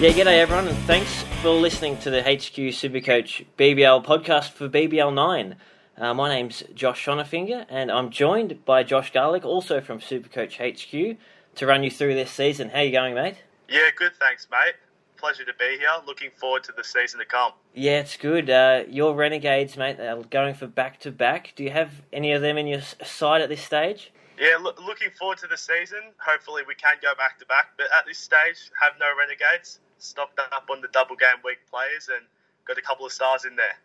Yeah, g'day everyone, and thanks for listening to the HQ Supercoach BBL podcast for BBL 9. Uh, my name's Josh Schonafinger, and I'm joined by Josh Garlick, also from Supercoach HQ, to run you through this season. How you going, mate? Yeah, good, thanks, mate. Pleasure to be here. Looking forward to the season to come. Yeah, it's good. Uh, your Renegades, mate, are going for back to back. Do you have any of them in your side at this stage? Yeah, loo- looking forward to the season. Hopefully, we can go back to back, but at this stage, have no renegades. Stocked up on the double game week players and got a couple of stars in there.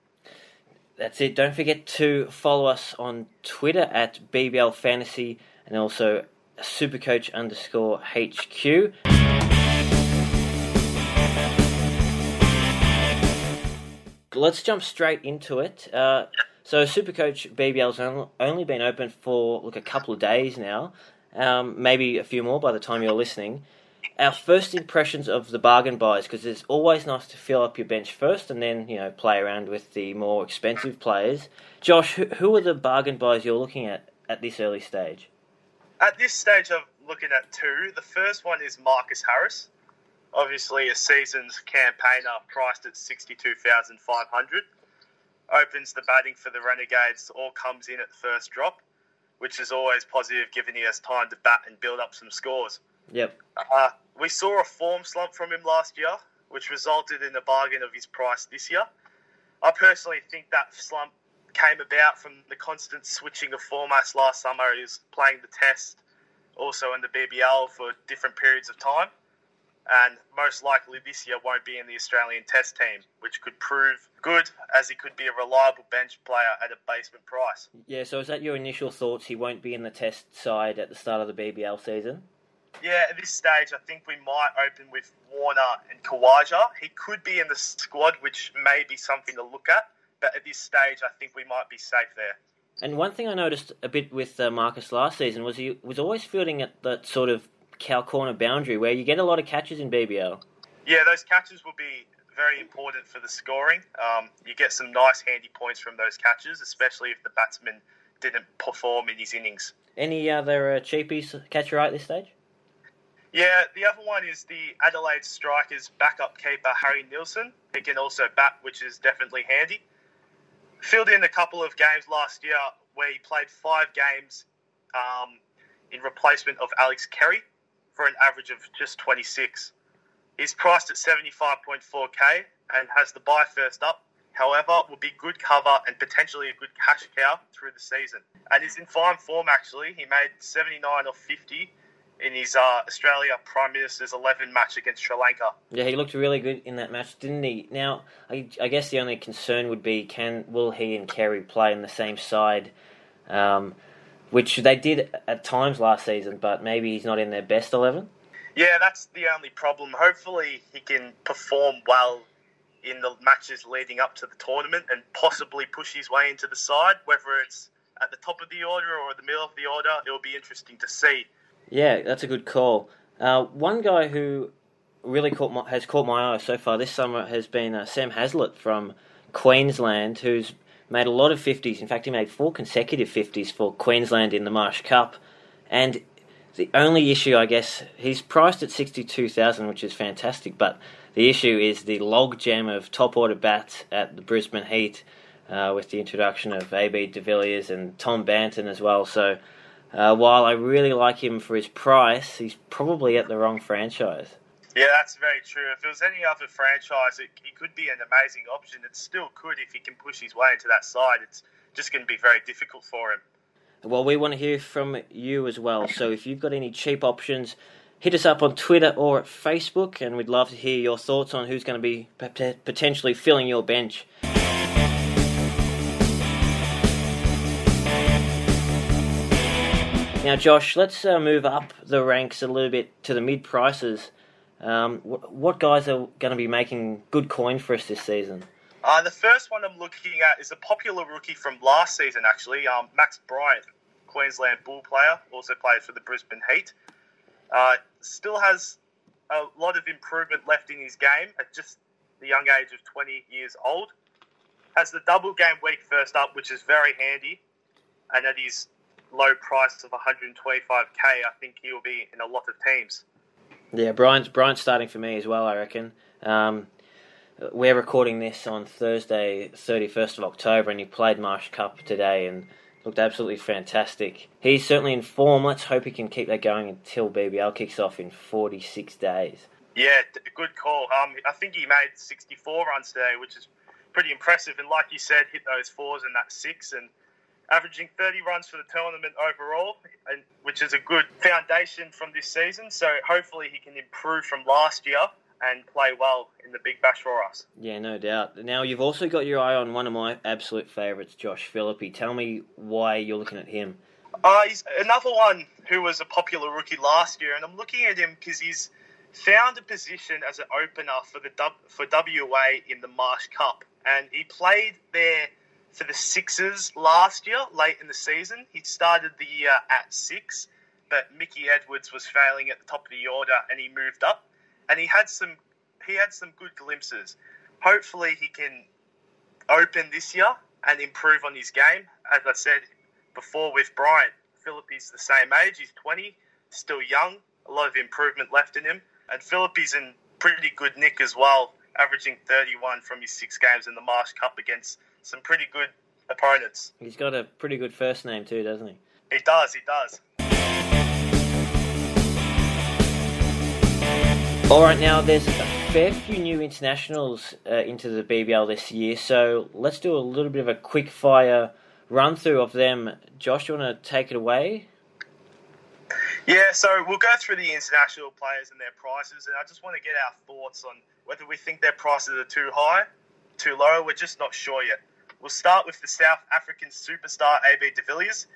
That's it. Don't forget to follow us on Twitter at BBL Fantasy and also Supercoach underscore HQ. Let's jump straight into it. Uh, so Supercoach BBL's on- only been open for look a couple of days now, um, maybe a few more by the time you're listening. Our first impressions of the bargain buys because it's always nice to fill up your bench first and then you know play around with the more expensive players. Josh, who, who are the bargain buys you're looking at at this early stage? At this stage, I'm looking at two. The first one is Marcus Harris. Obviously, a season's campaigner priced at 62500 Opens the batting for the Renegades, all comes in at the first drop, which is always positive giving has time to bat and build up some scores. Yep. Uh, we saw a form slump from him last year, which resulted in a bargain of his price this year. I personally think that slump came about from the constant switching of formats last summer. He was playing the Test, also in the BBL for different periods of time, and most likely this year won't be in the Australian Test team, which could prove good as he could be a reliable bench player at a basement price. Yeah. So is that your initial thoughts? He won't be in the test side at the start of the BBL season. Yeah, at this stage, I think we might open with Warner and Khawaja. He could be in the squad, which may be something to look at. But at this stage, I think we might be safe there. And one thing I noticed a bit with uh, Marcus last season was he was always fielding at that sort of cow corner boundary where you get a lot of catches in BBL. Yeah, those catches will be very important for the scoring. Um, you get some nice handy points from those catches, especially if the batsman didn't perform in his innings. Any other uh, cheapies catch your eye at this stage? Yeah, the other one is the Adelaide Strikers backup keeper Harry Nielsen. He can also bat, which is definitely handy. Filled in a couple of games last year where he played five games um, in replacement of Alex Carey for an average of just 26. He's priced at 75.4k and has the buy first up. However, will be good cover and potentially a good cash cow through the season. And he's in fine form actually. He made 79 of 50 in his uh, Australia Prime Minister's 11 match against Sri Lanka. Yeah, he looked really good in that match, didn't he? Now, I, I guess the only concern would be can will he and Carey play in the same side, um, which they did at times last season, but maybe he's not in their best eleven. Yeah, that's the only problem. Hopefully, he can perform well in the matches leading up to the tournament and possibly push his way into the side. Whether it's at the top of the order or the middle of the order, it'll be interesting to see. Yeah, that's a good call. Uh, one guy who really caught my, has caught my eye so far this summer has been uh, Sam Heazlett from Queensland, who's made a lot of 50s. In fact, he made four consecutive 50s for Queensland in the Marsh Cup. And the only issue, I guess, he's priced at 62,000, which is fantastic, but the issue is the log jam of top order bats at the Brisbane Heat uh, with the introduction of AB de Villiers and Tom Banton as well. So uh, while I really like him for his price, he's probably at the wrong franchise. Yeah, that's very true. If it was any other franchise, it, it could be an amazing option. It still could if he can push his way into that side. It's just going to be very difficult for him. Well, we want to hear from you as well. So if you've got any cheap options, hit us up on Twitter or at Facebook, and we'd love to hear your thoughts on who's going to be pot- potentially filling your bench. Now, Josh, let's uh, move up the ranks a little bit to the mid prices. Um, wh- what guys are going to be making good coin for us this season? Uh, the first one I'm looking at is a popular rookie from last season, actually, um, Max Bryant, Queensland Bull player, also played for the Brisbane Heat. Uh, still has a lot of improvement left in his game at just the young age of 20 years old. Has the double game week first up, which is very handy, and at his low price of 125k, I think he will be in a lot of teams. Yeah, Bryant's Bryant's starting for me as well. I reckon. Um, we're recording this on Thursday, thirty first of October, and he played Marsh Cup today and looked absolutely fantastic. He's certainly in form. Let's hope he can keep that going until BBL kicks off in forty six days. Yeah, good call. Um, I think he made sixty four runs today, which is pretty impressive. And like you said, hit those fours and that six and averaging 30 runs for the tournament overall, and which is a good foundation from this season. So hopefully he can improve from last year and play well in the Big Bash for us. Yeah, no doubt. Now you've also got your eye on one of my absolute favourites, Josh Philippe. Tell me why you're looking at him. Uh, he's another one who was a popular rookie last year, and I'm looking at him because he's found a position as an opener for the for WA in the Marsh Cup, and he played there for the Sixers last year, late in the season. He started the year at six, but Mickey Edwards was failing at the top of the order, and he moved up. And he had some he had some good glimpses. Hopefully, he can open this year and improve on his game. As I said before with Bryant, is the same age. He's 20, still young, a lot of improvement left in him. And Philippe's in pretty good nick as well, averaging 31 from his six games in the Marsh Cup against some pretty good opponents. He's got a pretty good first name too, doesn't he? He does, he does. All right, now there's a fair few new internationals uh, into the BBL this year, so let's do a little bit of a quick fire run through of them. Josh, you want to take it away? Yeah, so we'll go through the international players and their prices, and I just want to get our thoughts on whether we think their prices are too high, too low. We're just not sure yet. We'll start with the South African superstar AB de Villiers.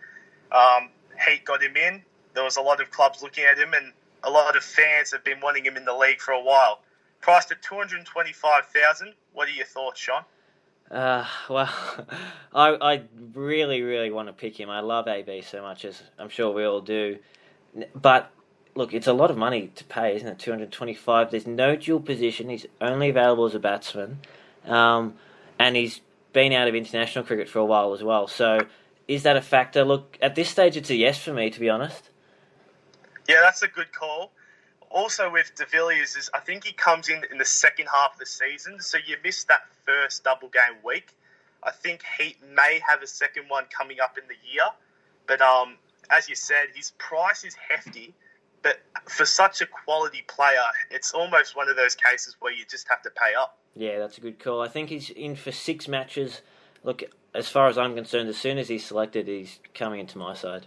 Um, Heat got him in. There was a lot of clubs looking at him, and a lot of fans have been wanting him in the league for a while. Priced at two hundred twenty-five thousand. What are your thoughts, Sean? Uh, well, I, I really, really want to pick him. I love AB so much, as I'm sure we all do. But look, it's a lot of money to pay, isn't it? 225. There's no dual position. He's only available as a batsman, um, and he's been out of international cricket for a while as well. So, is that a factor? Look, at this stage, it's a yes for me, to be honest. Yeah, that's a good call. Also, with De Villiers, is I think he comes in in the second half of the season, so you missed that first double game week. I think Heat may have a second one coming up in the year, but um, as you said, his price is hefty. But for such a quality player, it's almost one of those cases where you just have to pay up. Yeah, that's a good call. I think he's in for six matches. Look, as far as I'm concerned, as soon as he's selected, he's coming into my side.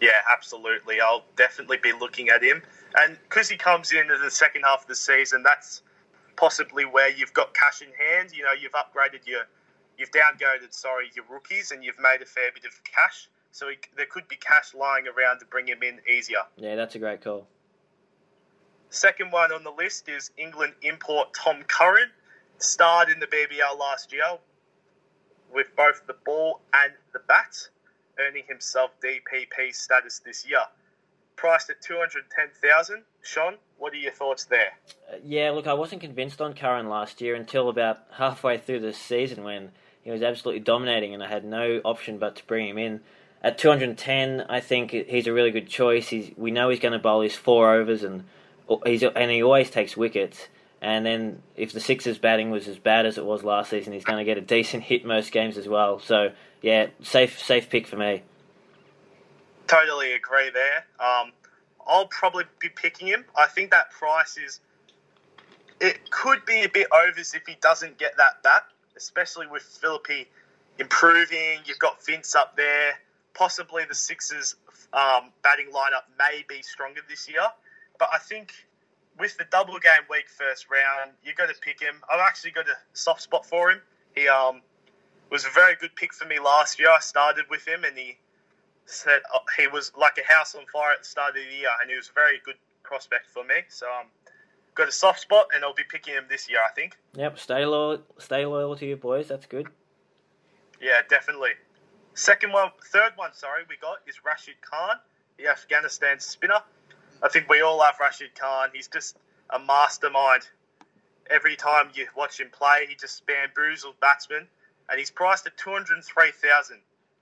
Yeah, absolutely. I'll definitely be looking at him. And because he comes in in the second half of the season, that's possibly where you've got cash in hand. You know, you've upgraded your, you've downgraded, sorry, your rookies, and you've made a fair bit of cash. So he, there could be cash lying around to bring him in easier. Yeah, that's a great call. Second one on the list is England import Tom Curran. Starred in the BBL last year with both the ball and the bat, earning himself DPP status this year. Priced at 210000 Sean, what are your thoughts there? Uh, yeah, look, I wasn't convinced on Curran last year until about halfway through the season when he was absolutely dominating and I had no option but to bring him in. At 210, I think he's a really good choice. He's, we know he's going to bowl his four overs, and he's and he always takes wickets. And then if the Sixers batting was as bad as it was last season, he's going to get a decent hit most games as well. So yeah, safe safe pick for me. Totally agree there. Um, I'll probably be picking him. I think that price is. It could be a bit overs if he doesn't get that bat, especially with Philippe improving. You've got Vince up there possibly the Sixers' um, batting lineup may be stronger this year. But I think with the double game week first round, you got to pick him. I've actually got a soft spot for him. He um, was a very good pick for me last year. I started with him, and he said uh, he was like a house on fire at the start of the year, and he was a very good prospect for me. So um, got a soft spot, and I'll be picking him this year. I think. Yep, stay loyal, stay loyal to your boys. That's good. Yeah, definitely. Second one, third one, sorry, we got is Rashid Khan, the Afghanistan spinner. I think we all love Rashid Khan. He's just a mastermind. Every time you watch him play, he just bamboozles batsmen, and he's priced at two hundred three thousand.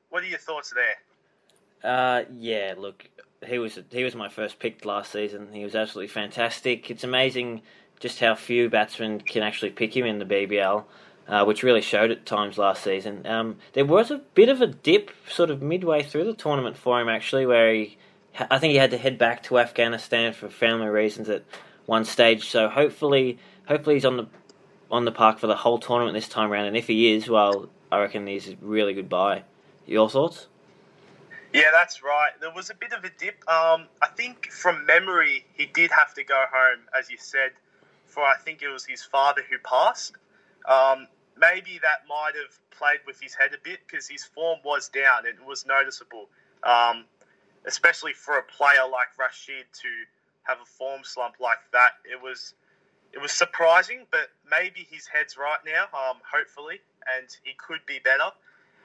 What are your thoughts there? Uh, yeah, look, he was he was my first pick last season. He was absolutely fantastic. It's amazing just how few batsmen can actually pick him in the BBL, uh, which really showed at times last season. Um, there was a bit of a dip sort of midway through the tournament for him actually, where he I think he had to head back to Afghanistan for family reasons at one stage. So hopefully, hopefully he's on the on the park for the whole tournament this time around. And if he is, well, I reckon he's a really good buy. Your thoughts? Yeah, that's right. There was a bit of a dip. Um, I think from memory, he did have to go home, as you said, for I think it was his father who passed. Um, maybe that might have played with his head a bit because his form was down and it was noticeable. Um, especially for a player like Rashid to have a form slump like that. It was it was surprising, but maybe his head's right now. Um, hopefully, and he could be better.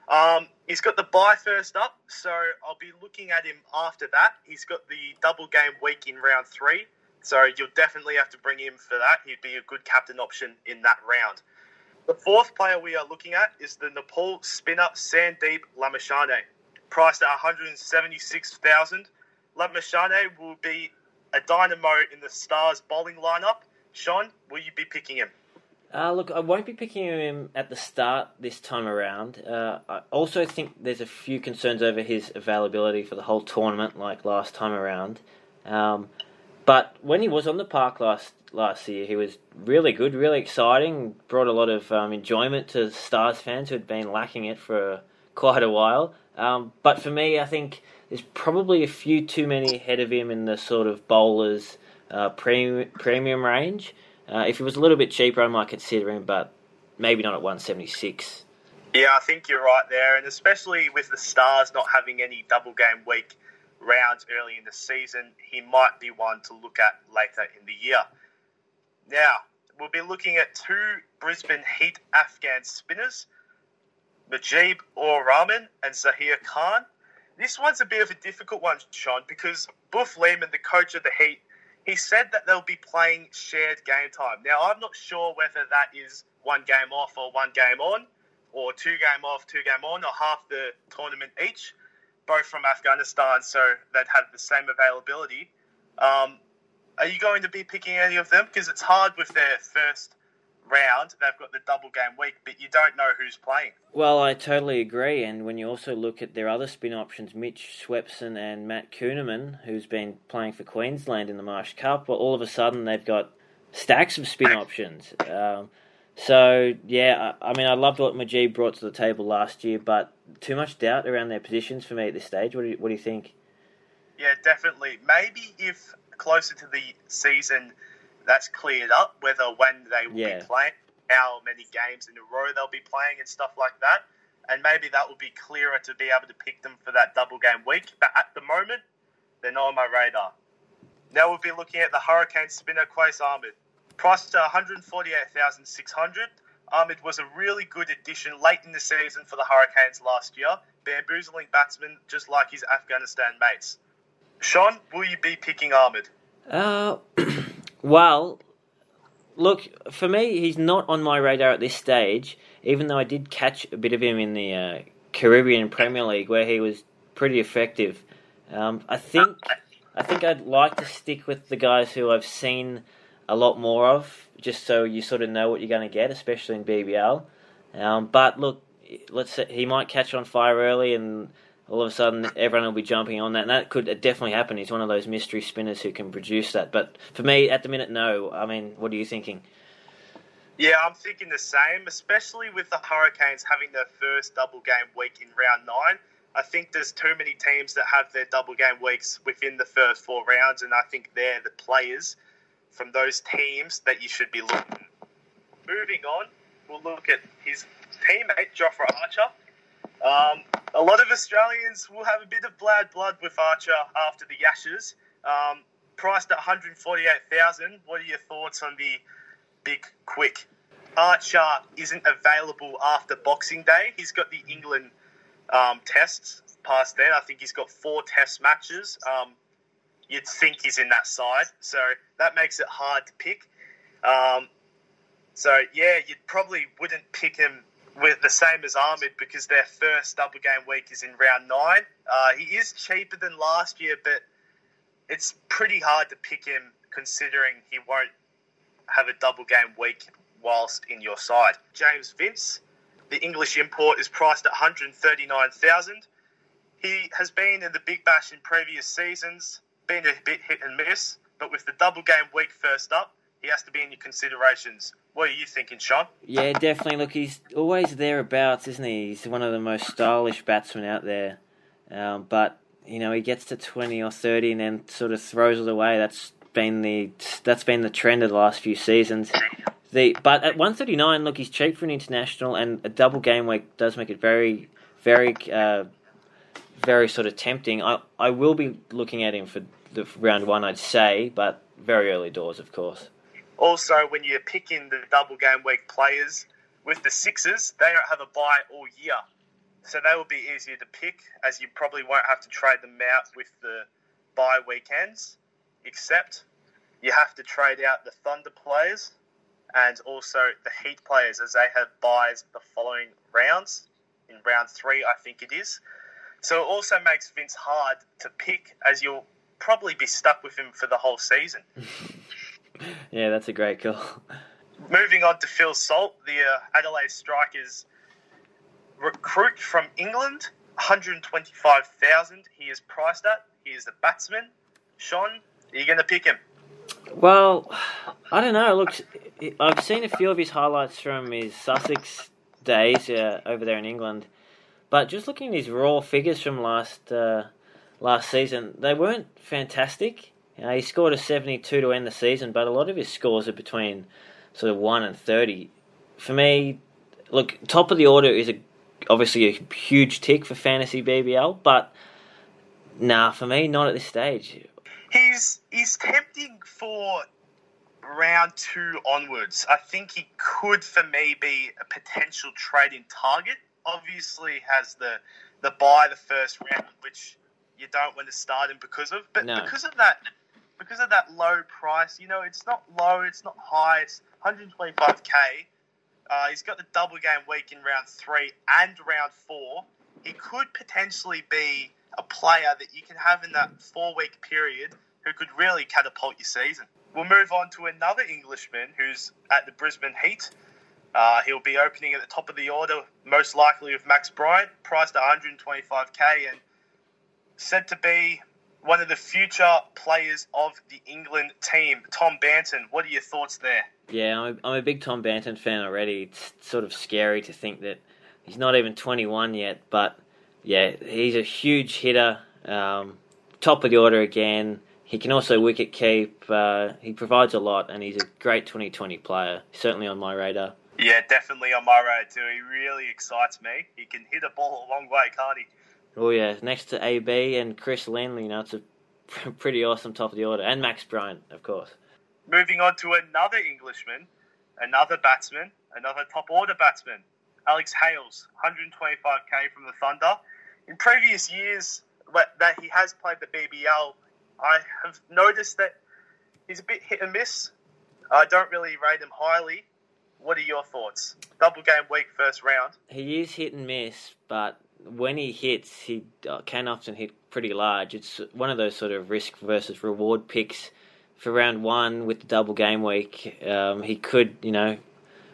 Um, he's got the buy first up, so I'll be looking at him after that. He's got the double game week in round three, so you'll definitely have to bring him for that. He'd be a good captain option in that round. The fourth player we are looking at is the Nepal spinner Sandeep Lamichhane priced at 176,000. Lamichhane will be a dynamo in the Stars bowling lineup. Sean, will you be picking him? Uh, look, I won't be picking him at the start this time around. Uh, I also think there's a few concerns over his availability for the whole tournament, like last time around. Um, but when he was on the park last last year, he was really good, really exciting, brought a lot of um, enjoyment to Stars fans who had been lacking it for quite a while. Um, but for me, I think there's probably a few too many ahead of him in the sort of bowlers uh, premium, premium range. Uh, if he was a little bit cheaper, I might consider him, but maybe not at 176. Yeah, I think you're right there, and especially with the Stars not having any double game week rounds early in the season, he might be one to look at later in the year. Now, we'll be looking at two Brisbane Heat Afghan spinners Mujeeb Ur Rahman and Zahir Khan. This one's a bit of a difficult one, Sean, because Boof Lehmann, the coach of the Heat, he said that they'll be playing shared game time. Now, I'm not sure whether that is one game off or one game on, or two game off, two game on, or half the tournament each, both from Afghanistan, so they'd have the same availability. Um, are you going to be picking any of them? Because it's hard with their first round, they've got the double game week, but you don't know who's playing. Well, I totally agree. And when you also look at their other spin options, Mitch Swepson and Matt Kuhnemann, who's been playing for Queensland in the Marsh Cup, well, all of a sudden they've got stacks of spin options. Um, so, yeah, I, I, mean, I loved what Mujeeb brought to the table last year, but too much doubt around their positions for me at this stage. What do you, what do you think? Yeah, definitely. Maybe if closer to the season that's cleared up, whether when they will yeah. be playing, how many games in a row they'll be playing, and stuff like that. And maybe that will be clearer to be able to pick them for that double game week. But at the moment, they're not on my radar. Now we'll be looking at the Hurricane spinner Qais Ahmed. Priced at 148,600. Ahmed was a really good addition late in the season for the Hurricanes last year, bamboozling batsmen just like his Afghanistan mates. Sean, will you be picking Ahmed? Uh, Well, look, for me, he's not on my radar at this stage, even though I did catch a bit of him in the uh, Caribbean Premier League where he was pretty effective. Um, I think I think I'd like to stick with the guys who I've seen a lot more of, just so you sort of know what you're going to get, especially in BBL. Um, but look, let's say he might catch on fire early and all of a sudden everyone will be jumping on that, and that could definitely happen. He's one of those mystery spinners who can produce that. But for me, at the minute, no. I mean, what are you thinking? Yeah, I'm thinking the same, especially with the Hurricanes having their first double game week in round nine. I think there's too many teams that have their double game weeks within the first four rounds, and I think they're the players from those teams that you should be looking. Moving on, we'll look at his teammate, Jofra Archer. Um, a lot of Australians will have a bit of bad blood with Archer after the Ashes. Um, priced at 148,000. What are your thoughts on the big quick? Archer isn't available after Boxing Day. He's got the England um, tests past then. I think he's got four test matches. Um, you'd think he's in that side, so that makes it hard to pick. Um, so yeah, you probably wouldn't pick him with the same as Ahmed because their first double game week is in round nine. Uh, he is cheaper than last year, but it's pretty hard to pick him considering he won't have a double game week whilst in your side. James Vince, the English import, is priced at 139,000. He has been in the Big Bash in previous seasons, been a bit hit and miss, but with the double game week first up, he has to be in your considerations. What are you thinking, Sean? Yeah, definitely. Look, he's always thereabouts, isn't he? He's one of the most stylish batsmen out there. Um, but you know, he gets to twenty or thirty and then sort of throws it away. That's been the that's been the trend of the last few seasons. The but at one thirty nine, look, he's cheap for an international, and a double game week does make it very, very, uh, very sort of tempting. I I will be looking at him for the round one, I'd say, but very early doors, of course. Also, when you're picking the double game week players with the Sixers, they don't have a buy all year. So they will be easier to pick as you probably won't have to trade them out with the bye weekends, except you have to trade out the Thunder players and also the Heat players as they have buys the following rounds. In round three, I think it is. So it also makes Vince hard to pick as you'll probably be stuck with him for the whole season. yeah, that's a great call. Moving on to Phil Salt, the uh, Adelaide Strikers recruit from England, 125,000 he is priced at. He is a batsman. Sean, are you going to pick him? Well, I don't know. Look, I've seen a few of his highlights from his Sussex days uh, over there in England, but just looking at his raw figures from last uh, last season, they weren't fantastic. He scored a 72 to end the season, but a lot of his scores are between sort of 1 and 30. For me, look, top of the order is a, obviously a huge tick for fantasy BBL, but nah, for me, not at this stage. He's he's tempting for round two onwards. I think he could, for me, be a potential trading target. Obviously, has the the buy the first round, which you don't want to start him because of. But No. because of that, because of that low price, you know, it's not low, it's not high, it's 125k. Uh, he's got the double game week in round three and round four. He could potentially be a player that you can have in that four week period who could really catapult your season. We'll move on to another Englishman who's at the Brisbane Heat. Uh, he'll be opening at the top of the order, most likely with Max Bryant, priced at 125k and said to be one of the future players of the England team. Tom Banton, what are your thoughts there? Yeah, I'm a, I'm a big Tom Banton fan already. It's sort of scary to think that he's not even 21 yet, but yeah, he's a huge hitter. Um, top of the order again. He can also wicket keep. Uh, he provides a lot, and he's a great 2020 player. Certainly on my radar. Yeah, definitely on my radar too. He really excites me. He can hit a ball a long way, can't he? Oh yeah, next to AB and Chris Lindley, you know, it's a pretty awesome top of the order, and Max Bryant, of course. Moving on to another Englishman, another batsman, another top order batsman, Alex Hales, 125k from the Thunder. In previous years that he has played the BBL, I have noticed that he's a bit hit and miss. I don't really rate him highly. What are your thoughts? Double game week, first round. He is hit and miss, but when he hits, he uh, can often hit pretty large. It's one of those sort of risk versus reward picks for round one with the double game week. Um, he could, you know,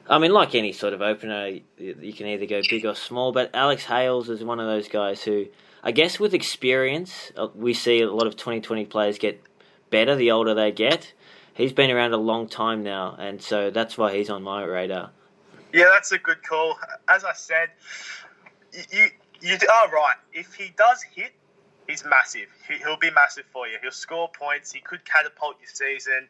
I mean, like any sort of opener, you can either go big or small. But Alex Hales is one of those guys who, I guess, with experience, uh, we see a lot of 2020 players get better the older they get. He's been around a long time now, and so that's why he's on my radar. Yeah, that's a good call. As I said, you you, you are right. If he does hit, he's massive. He, he'll be massive for you. He'll score points. He could catapult your season.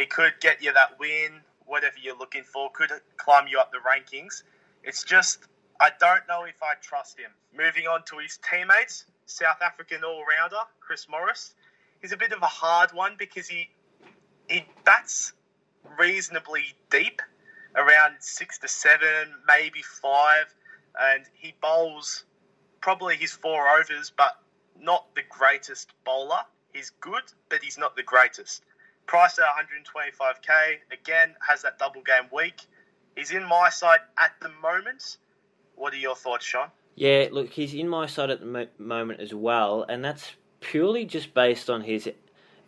He could get you that win, whatever you're looking for. Could climb you up the rankings. It's just I don't know if I trust him. Moving on to his teammates, South African all-rounder Chris Morris. He's a bit of a hard one because he he bats reasonably deep, around six to seven, maybe five, and he bowls probably his four overs, but not the greatest bowler. He's good, but he's not the greatest. Price at 125k, again has that double game week. He's in my side at the moment. What are your thoughts, Sean? Yeah, look, he's in my side at the mo- moment as well, and that's purely just based on his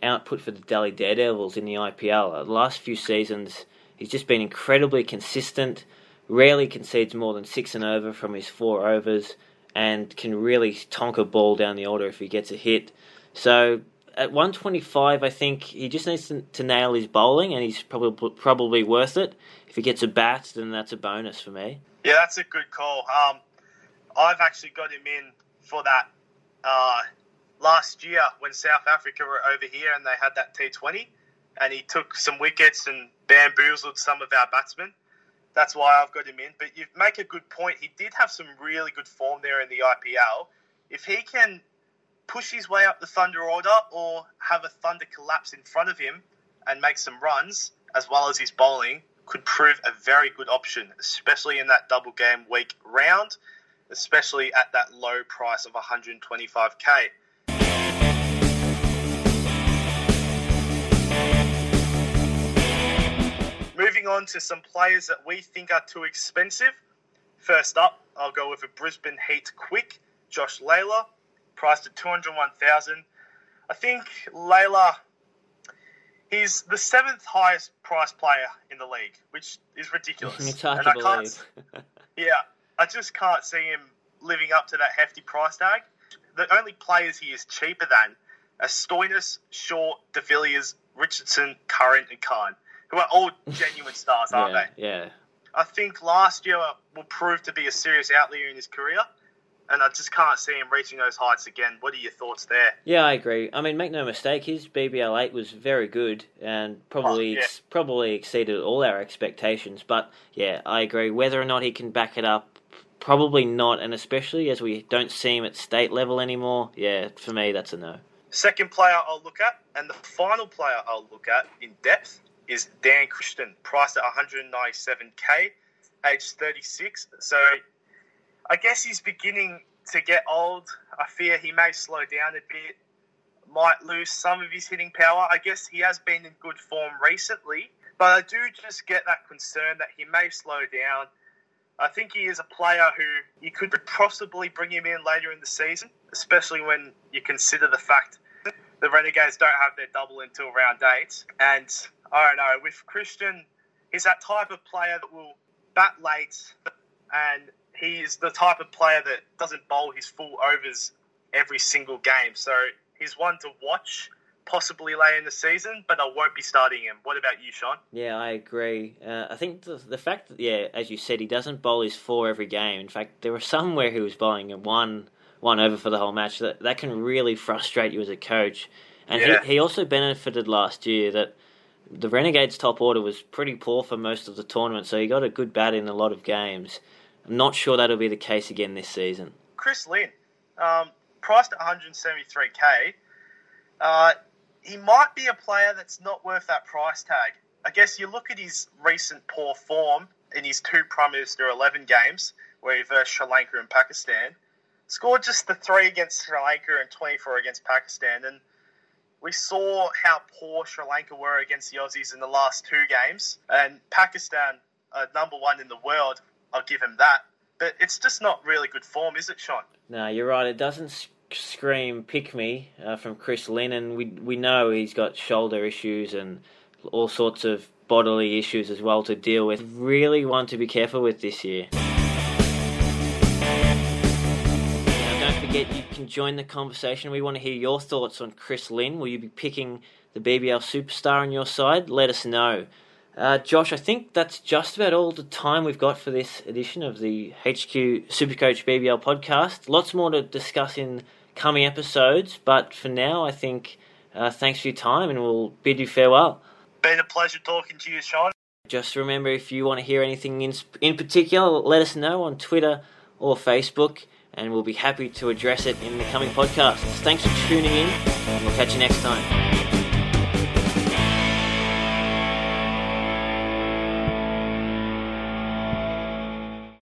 output for the Delhi Daredevils in the IPL. The last few seasons, he's just been incredibly consistent, rarely concedes more than six and over from his four overs, and can really tonk a ball down the order if he gets a hit. So at 125, I think he just needs to, to, nail his bowling, and he's probably probably worth it. If he gets a bat, then that's a bonus for me. Yeah, that's a good call. Um, I've actually got him in for that uh, last year when South Africa were over here and they had that T20, and he took some wickets and bamboozled some of our batsmen. That's why I've got him in. But you make a good point. He did have some really good form there in the IPL. If he can push his way up the Thunder order or have a Thunder collapse in front of him and make some runs, as well as his bowling, could prove a very good option, especially in that double game week round, especially at that low price of 125k. Moving on to some players that we think are too expensive. First up, I'll go with a Brisbane Heat quick, Josh Lalor priced at 201000 I think Layla, he's the seventh highest priced player in the league, which is ridiculous. It's hard and to I believe. yeah, I just can't see him living up to that hefty price tag. The only players he is cheaper than are Stoinis, Short, De Villiers, Richardson, Curran, and Khan, who are all genuine stars, aren't yeah, they? Yeah. I think last year will prove to be a serious outlier in his career and I just can't see him reaching those heights again. What are your thoughts there? Yeah, I agree. I mean, make no mistake, his BBL eight was very good and probably oh, yeah. probably exceeded all our expectations. But yeah, I agree. Whether or not he can back it up, probably not, and especially as we don't see him at state level anymore. Yeah, for me, that's a no. Second player I'll look at, and the final player I'll look at in depth is Dan Christian, priced at 197k, age 36. So I guess he's beginning to get old. I fear he may slow down a bit, might lose some of his hitting power. I guess he has been in good form recently, but I do just get that concern that he may slow down. I think he is a player who you could possibly bring him in later in the season, especially when you consider the fact the Renegades don't have their double until round eight. And I don't know, with Christian, he's that type of player that will bat late and he's the type of player that doesn't bowl his full overs every single game. So he's one to watch possibly late in the season, but I won't be starting him. What about you, Sean? Yeah, I agree. Uh, I think the, the fact that, yeah, as you said, he doesn't bowl his four every game. In fact, there were some where he was bowling one one over for the whole match. That that can really frustrate you as a coach. And yeah. he, he also benefited last year that the Renegades' top order was pretty poor for most of the tournament, so he got a good bat in a lot of games. I'm not sure that'll be the case again this season. Chris Lynn, um, priced at 173k, uh, he might be a player that's not worth that price tag. I guess you look at his recent poor form in his two Prime Minister 11 games, where he versed Sri Lanka and Pakistan, scored just the three against Sri Lanka and 24 against Pakistan, and we saw how poor Sri Lanka were against the Aussies in the last two games, and Pakistan, number one in the world, I'll give him that. But it's just not really good form, is it, Sean? No, you're right. It doesn't scream pick me uh, from Chris Lennon. We we know he's got shoulder issues and all sorts of bodily issues as well to deal with. Really want to be careful with this year. You can join the conversation. We want to hear your thoughts on Chris Lynn. Will you be picking the BBL superstar on your side? Let us know. Uh, Josh, I think that's just about all the time we've got for this edition of the HQ Supercoach BBL podcast. Lots more to discuss in coming episodes, but for now, I think uh, thanks for your time and we'll bid you farewell. Been a pleasure talking to you, Sean. Just remember if you want to hear anything in, in particular, let us know on Twitter or Facebook, and we'll be happy to address it in the coming podcasts. Thanks for tuning in, and we'll catch you next time.